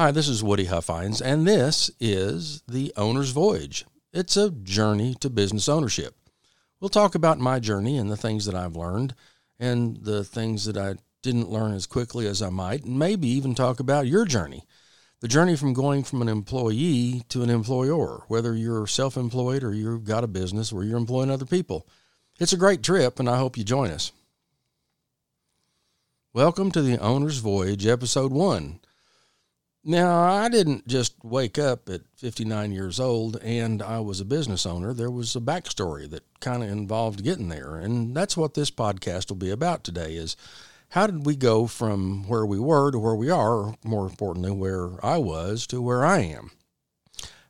Hi, this is Woody Huffines, and this is The Owner's Voyage. It's a journey to business ownership. We'll talk about my journey and the things that I've learned and the things that I didn't learn as quickly as I might, and maybe even talk about your journey. The journey from going from an employee to an employer, whether you're self employed or you've got a business where you're employing other people. It's a great trip, and I hope you join us. Welcome to The Owner's Voyage, Episode 1. Now, I didn't just wake up at 59 years old and I was a business owner. There was a backstory that kind of involved getting there. And that's what this podcast will be about today is how did we go from where we were to where we are, or more importantly, where I was to where I am.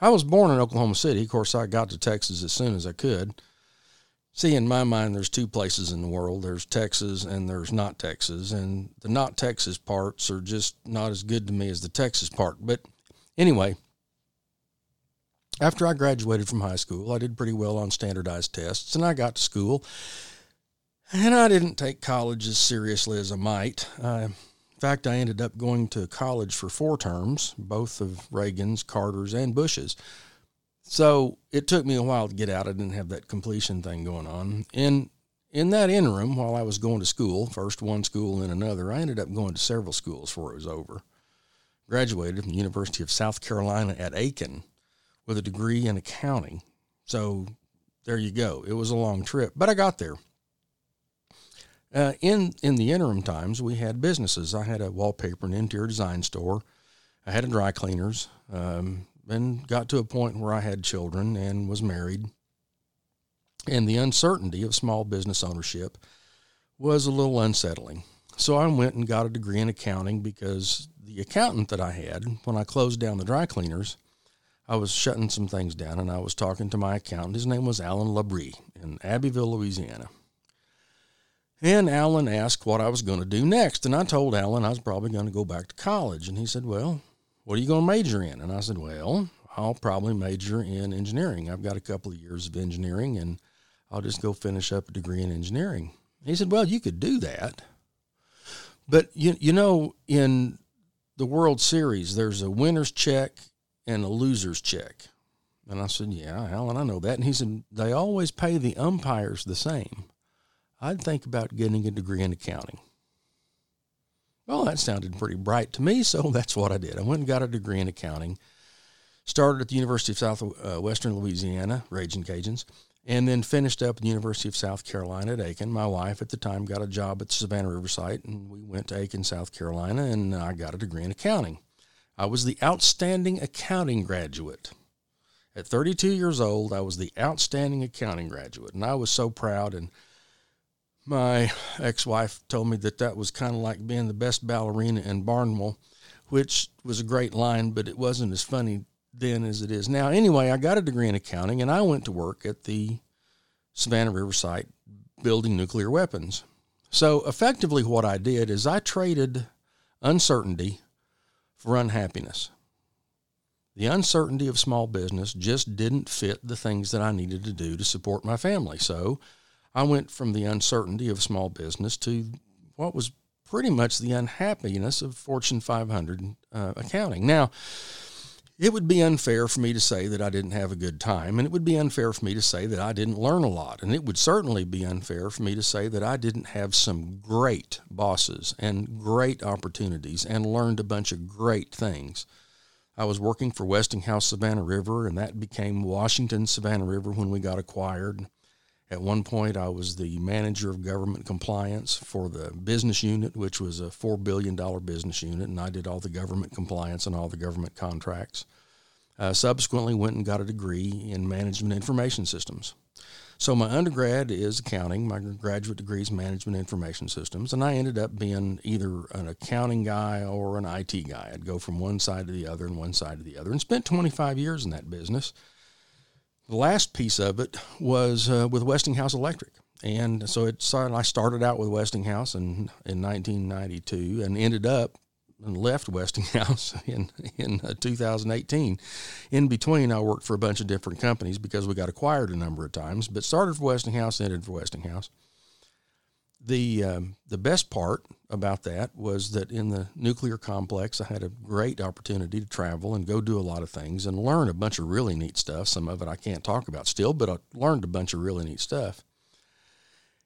I was born in Oklahoma City. Of course, I got to Texas as soon as I could. See, in my mind, there's two places in the world there's Texas and there's not Texas. And the not Texas parts are just not as good to me as the Texas part. But anyway, after I graduated from high school, I did pretty well on standardized tests and I got to school. And I didn't take college as seriously as I might. Uh, in fact, I ended up going to college for four terms, both of Reagan's, Carter's, and Bush's. So it took me a while to get out. I didn't have that completion thing going on. In in that interim, while I was going to school, first one school and then another, I ended up going to several schools before it was over. Graduated from the University of South Carolina at Aiken with a degree in accounting. So there you go. It was a long trip, but I got there. Uh, in in the interim times, we had businesses. I had a wallpaper and interior design store. I had a dry cleaners. Um, and got to a point where I had children and was married. And the uncertainty of small business ownership was a little unsettling. So I went and got a degree in accounting because the accountant that I had, when I closed down the dry cleaners, I was shutting some things down and I was talking to my accountant. His name was Alan Labrie in Abbeville, Louisiana. And Alan asked what I was going to do next. And I told Alan I was probably going to go back to college. And he said, Well, what are you going to major in? And I said, well, I'll probably major in engineering. I've got a couple of years of engineering and I'll just go finish up a degree in engineering. He said, well, you could do that. But you, you know, in the World Series, there's a winner's check and a loser's check. And I said, yeah, Alan, I know that. And he said, they always pay the umpires the same. I'd think about getting a degree in accounting. Well, that sounded pretty bright to me, so that's what I did. I went and got a degree in accounting. Started at the University of Southwestern uh, Louisiana, Raging Cajuns, and then finished up at the University of South Carolina at Aiken. My wife at the time got a job at Savannah River site, and we went to Aiken, South Carolina, and I got a degree in accounting. I was the outstanding accounting graduate. At 32 years old, I was the outstanding accounting graduate, and I was so proud and – my ex-wife told me that that was kind of like being the best ballerina in Barnwell, which was a great line, but it wasn't as funny then as it is now. Anyway, I got a degree in accounting and I went to work at the Savannah River site building nuclear weapons. So effectively what I did is I traded uncertainty for unhappiness. The uncertainty of small business just didn't fit the things that I needed to do to support my family. So I went from the uncertainty of small business to what was pretty much the unhappiness of Fortune 500 uh, accounting. Now, it would be unfair for me to say that I didn't have a good time, and it would be unfair for me to say that I didn't learn a lot, and it would certainly be unfair for me to say that I didn't have some great bosses and great opportunities and learned a bunch of great things. I was working for Westinghouse Savannah River, and that became Washington Savannah River when we got acquired. At one point, I was the manager of government compliance for the business unit, which was a $4 billion business unit, and I did all the government compliance and all the government contracts. Uh, subsequently, went and got a degree in management information systems. So, my undergrad is accounting, my graduate degree is management information systems, and I ended up being either an accounting guy or an IT guy. I'd go from one side to the other and one side to the other, and spent 25 years in that business. The last piece of it was uh, with Westinghouse Electric. And so it started, I started out with Westinghouse in, in 1992 and ended up and left Westinghouse in, in uh, 2018. In between, I worked for a bunch of different companies because we got acquired a number of times, but started for Westinghouse, ended for Westinghouse. The um, the best part about that was that in the nuclear complex, I had a great opportunity to travel and go do a lot of things and learn a bunch of really neat stuff. Some of it I can't talk about still, but I learned a bunch of really neat stuff.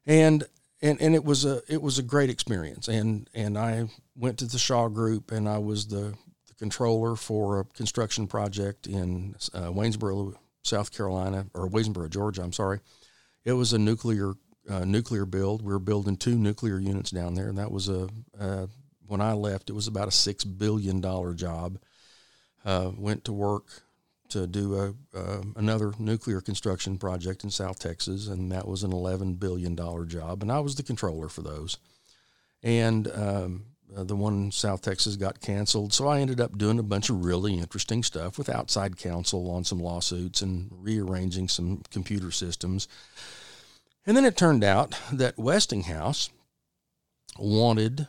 And and and it was a it was a great experience. And and I went to the Shaw Group and I was the, the controller for a construction project in uh, Waynesboro, South Carolina, or Waynesboro, Georgia. I'm sorry. It was a nuclear uh, nuclear build. We were building two nuclear units down there, and that was a uh, when I left. It was about a six billion dollar job. Uh, went to work to do a another nuclear construction project in South Texas, and that was an eleven billion dollar job, and I was the controller for those. And um, uh, the one in South Texas got canceled, so I ended up doing a bunch of really interesting stuff with outside counsel on some lawsuits and rearranging some computer systems and then it turned out that Westinghouse wanted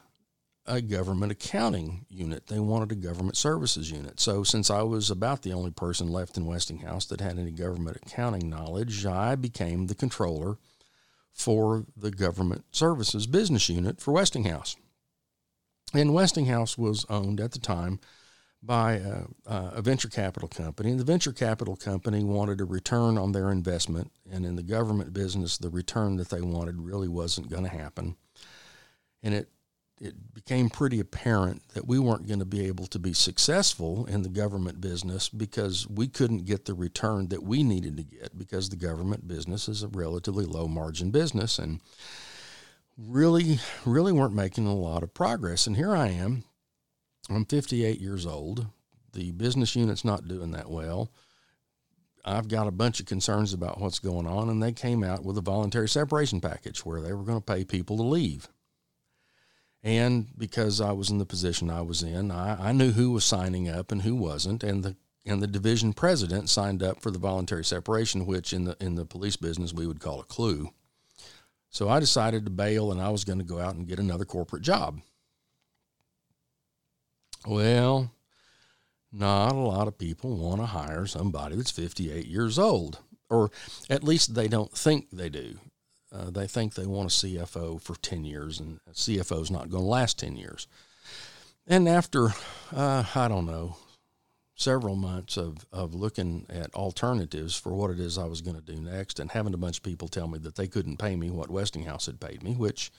a government accounting unit. They wanted a government services unit. So, since I was about the only person left in Westinghouse that had any government accounting knowledge, I became the controller for the government services business unit for Westinghouse. And Westinghouse was owned at the time by a, a, venture capital company. And the venture capital company wanted a return on their investment. And in the government business, the return that they wanted really wasn't going to happen. And it, it became pretty apparent that we weren't going to be able to be successful in the government business because we couldn't get the return that we needed to get because the government business is a relatively low margin business. And really, really weren't making a lot of progress. And here I am I'm 58 years old. The business unit's not doing that well. I've got a bunch of concerns about what's going on, and they came out with a voluntary separation package where they were going to pay people to leave. And because I was in the position I was in, I, I knew who was signing up and who wasn't, and the and the division president signed up for the voluntary separation, which in the in the police business we would call a clue. So I decided to bail, and I was going to go out and get another corporate job. Well, not a lot of people want to hire somebody that's 58 years old, or at least they don't think they do. Uh, they think they want a CFO for 10 years, and a CFO is not going to last 10 years. And after, uh, I don't know, several months of, of looking at alternatives for what it is I was going to do next, and having a bunch of people tell me that they couldn't pay me what Westinghouse had paid me, which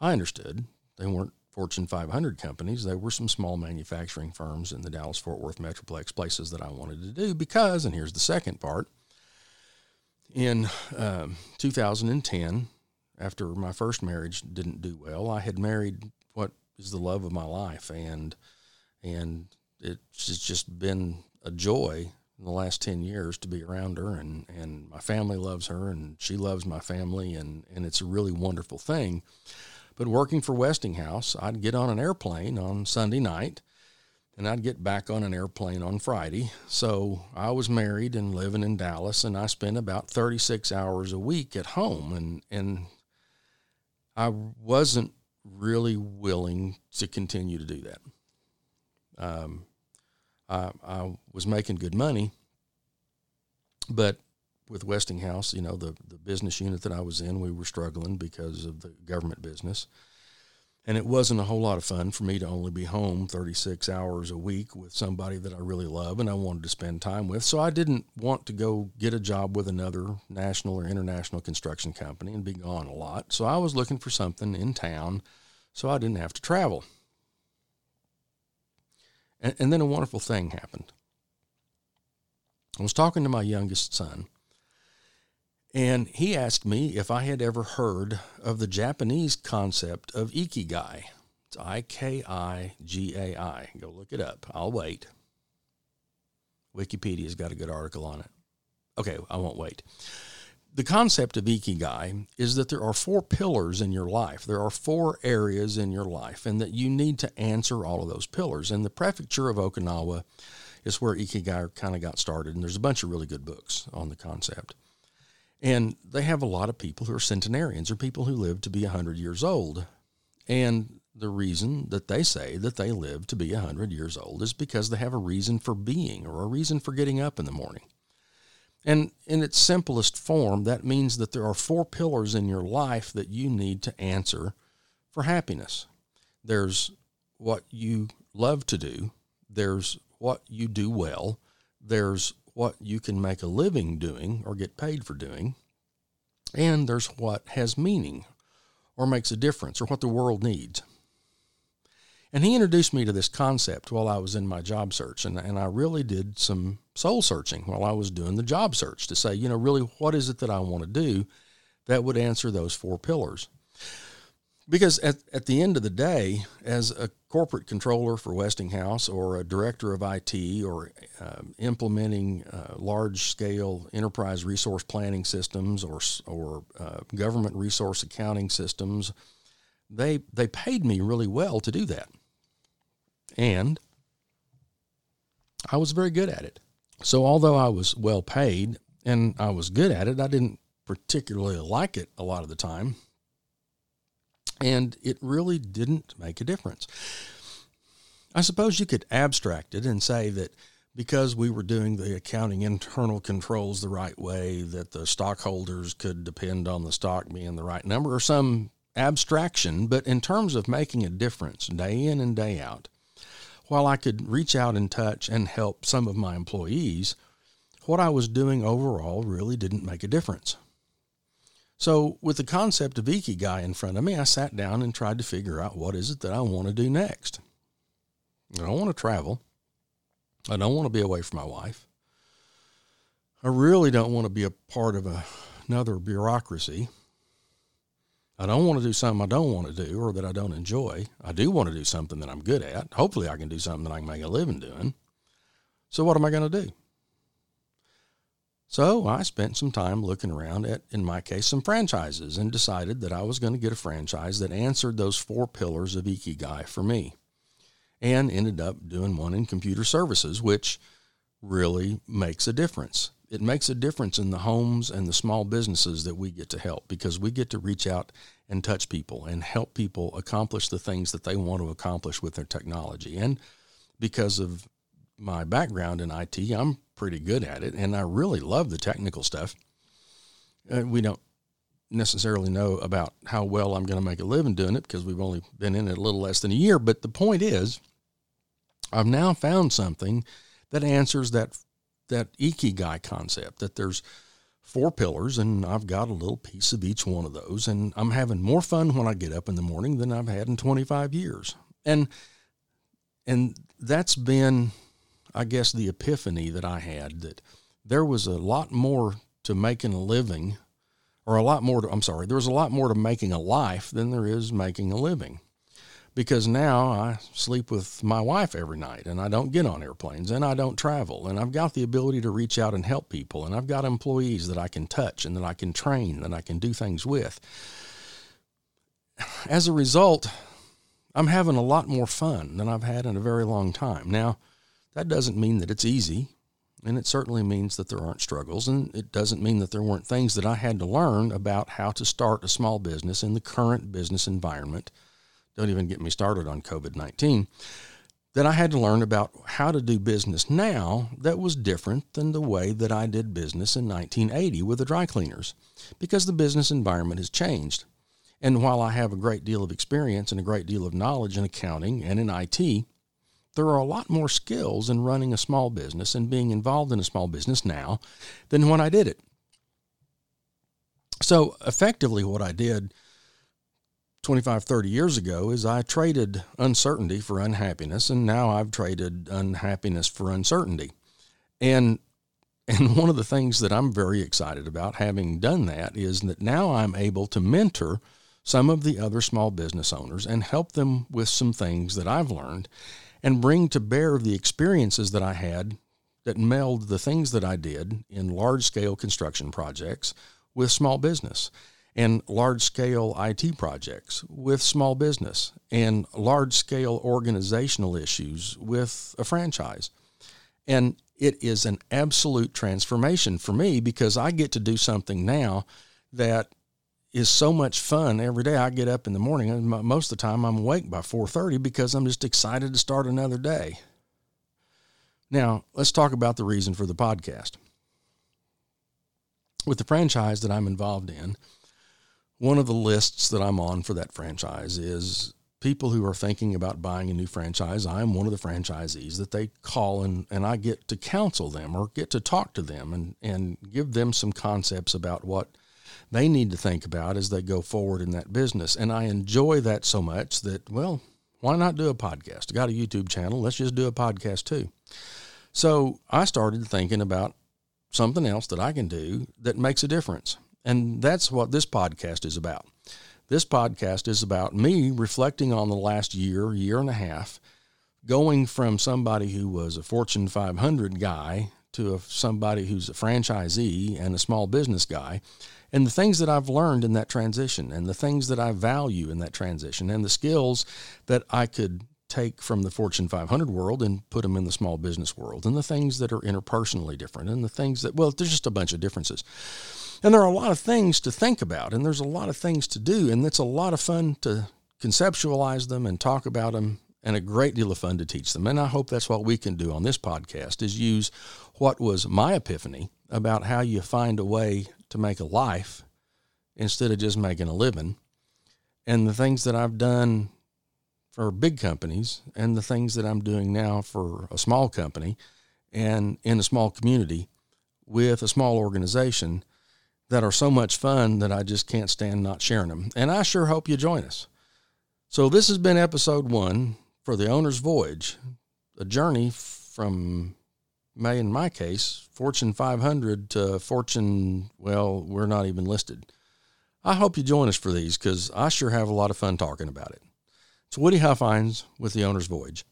I understood. They weren't Fortune 500 companies. There were some small manufacturing firms in the Dallas Fort Worth Metroplex, places that I wanted to do because, and here's the second part, in um, 2010, after my first marriage didn't do well, I had married what is the love of my life, and and it's just been a joy in the last 10 years to be around her and, and my family loves her and she loves my family and, and it's a really wonderful thing. But working for Westinghouse, I'd get on an airplane on Sunday night and I'd get back on an airplane on Friday. So I was married and living in Dallas and I spent about 36 hours a week at home and and I wasn't really willing to continue to do that. Um, I, I was making good money, but with Westinghouse, you know, the, the business unit that I was in, we were struggling because of the government business. And it wasn't a whole lot of fun for me to only be home 36 hours a week with somebody that I really love and I wanted to spend time with. So I didn't want to go get a job with another national or international construction company and be gone a lot. So I was looking for something in town so I didn't have to travel. And, and then a wonderful thing happened. I was talking to my youngest son and he asked me if I had ever heard of the Japanese concept of ikigai. It's I K I G A I. Go look it up. I'll wait. Wikipedia's got a good article on it. Okay, I won't wait. The concept of ikigai is that there are four pillars in your life. There are four areas in your life, and that you need to answer all of those pillars. And the prefecture of Okinawa is where ikigai kind of got started, and there's a bunch of really good books on the concept. And they have a lot of people who are centenarians or people who live to be 100 years old. And the reason that they say that they live to be 100 years old is because they have a reason for being or a reason for getting up in the morning. And in its simplest form, that means that there are four pillars in your life that you need to answer for happiness. There's what you love to do, there's what you do well, there's what you can make a living doing or get paid for doing, and there's what has meaning or makes a difference or what the world needs. And he introduced me to this concept while I was in my job search. And, and I really did some soul searching while I was doing the job search to say, you know, really, what is it that I want to do that would answer those four pillars? Because at, at the end of the day, as a corporate controller for Westinghouse or a director of IT or uh, implementing uh, large scale enterprise resource planning systems or, or uh, government resource accounting systems, they, they paid me really well to do that. And I was very good at it. So, although I was well paid and I was good at it, I didn't particularly like it a lot of the time and it really didn't make a difference. I suppose you could abstract it and say that because we were doing the accounting internal controls the right way, that the stockholders could depend on the stock being the right number or some abstraction. But in terms of making a difference day in and day out, while I could reach out and touch and help some of my employees, what I was doing overall really didn't make a difference. So, with the concept of Ikigai in front of me, I sat down and tried to figure out what is it that I want to do next. I don't want to travel. I don't want to be away from my wife. I really don't want to be a part of a, another bureaucracy. I don't want to do something I don't want to do or that I don't enjoy. I do want to do something that I'm good at. Hopefully, I can do something that I can make a living doing. So, what am I going to do? So I spent some time looking around at, in my case, some franchises and decided that I was going to get a franchise that answered those four pillars of Ikigai for me. And ended up doing one in computer services, which really makes a difference. It makes a difference in the homes and the small businesses that we get to help because we get to reach out and touch people and help people accomplish the things that they want to accomplish with their technology. And because of my background in IT, I'm pretty good at it, and I really love the technical stuff. Uh, we don't necessarily know about how well I'm going to make a living doing it because we've only been in it a little less than a year. But the point is, I've now found something that answers that that ikigai concept. That there's four pillars, and I've got a little piece of each one of those, and I'm having more fun when I get up in the morning than I've had in 25 years. And and that's been I guess, the epiphany that I had that there was a lot more to making a living, or a lot more to, I'm sorry, there was a lot more to making a life than there is making a living. Because now I sleep with my wife every night and I don't get on airplanes and I don't travel and I've got the ability to reach out and help people and I've got employees that I can touch and that I can train, that I can do things with. As a result, I'm having a lot more fun than I've had in a very long time. Now, that doesn't mean that it's easy, and it certainly means that there aren't struggles, and it doesn't mean that there weren't things that I had to learn about how to start a small business in the current business environment. Don't even get me started on COVID 19. That I had to learn about how to do business now that was different than the way that I did business in 1980 with the dry cleaners, because the business environment has changed. And while I have a great deal of experience and a great deal of knowledge in accounting and in IT, there are a lot more skills in running a small business and being involved in a small business now than when I did it. So, effectively, what I did 25, 30 years ago is I traded uncertainty for unhappiness, and now I've traded unhappiness for uncertainty. And and one of the things that I'm very excited about having done that is that now I'm able to mentor some of the other small business owners and help them with some things that I've learned and bring to bear the experiences that I had that meld the things that I did in large scale construction projects with small business and large scale IT projects with small business and large scale organizational issues with a franchise. And it is an absolute transformation for me because I get to do something now that is so much fun every day. I get up in the morning, and most of the time I'm awake by 4:30 because I'm just excited to start another day. Now, let's talk about the reason for the podcast. with the franchise that I'm involved in, one of the lists that I'm on for that franchise is people who are thinking about buying a new franchise. I'm one of the franchisees that they call and, and I get to counsel them or get to talk to them and, and give them some concepts about what they need to think about as they go forward in that business. And I enjoy that so much that, well, why not do a podcast? I got a YouTube channel. Let's just do a podcast too. So I started thinking about something else that I can do that makes a difference. And that's what this podcast is about. This podcast is about me reflecting on the last year, year and a half, going from somebody who was a Fortune 500 guy to a, somebody who's a franchisee and a small business guy, and the things that I've learned in that transition, and the things that I value in that transition, and the skills that I could take from the Fortune 500 world and put them in the small business world, and the things that are interpersonally different, and the things that, well, there's just a bunch of differences. And there are a lot of things to think about, and there's a lot of things to do, and it's a lot of fun to conceptualize them and talk about them, and a great deal of fun to teach them. And I hope that's what we can do on this podcast is use what was my epiphany about how you find a way to make a life instead of just making a living, and the things that I've done for big companies and the things that I'm doing now for a small company and in a small community with a small organization that are so much fun that I just can't stand not sharing them. And I sure hope you join us. So, this has been episode one for the owner's voyage, a journey from, may in my case, Fortune 500 to Fortune, well, we're not even listed. I hope you join us for these because I sure have a lot of fun talking about it. It's Woody Huffines with the owner's voyage.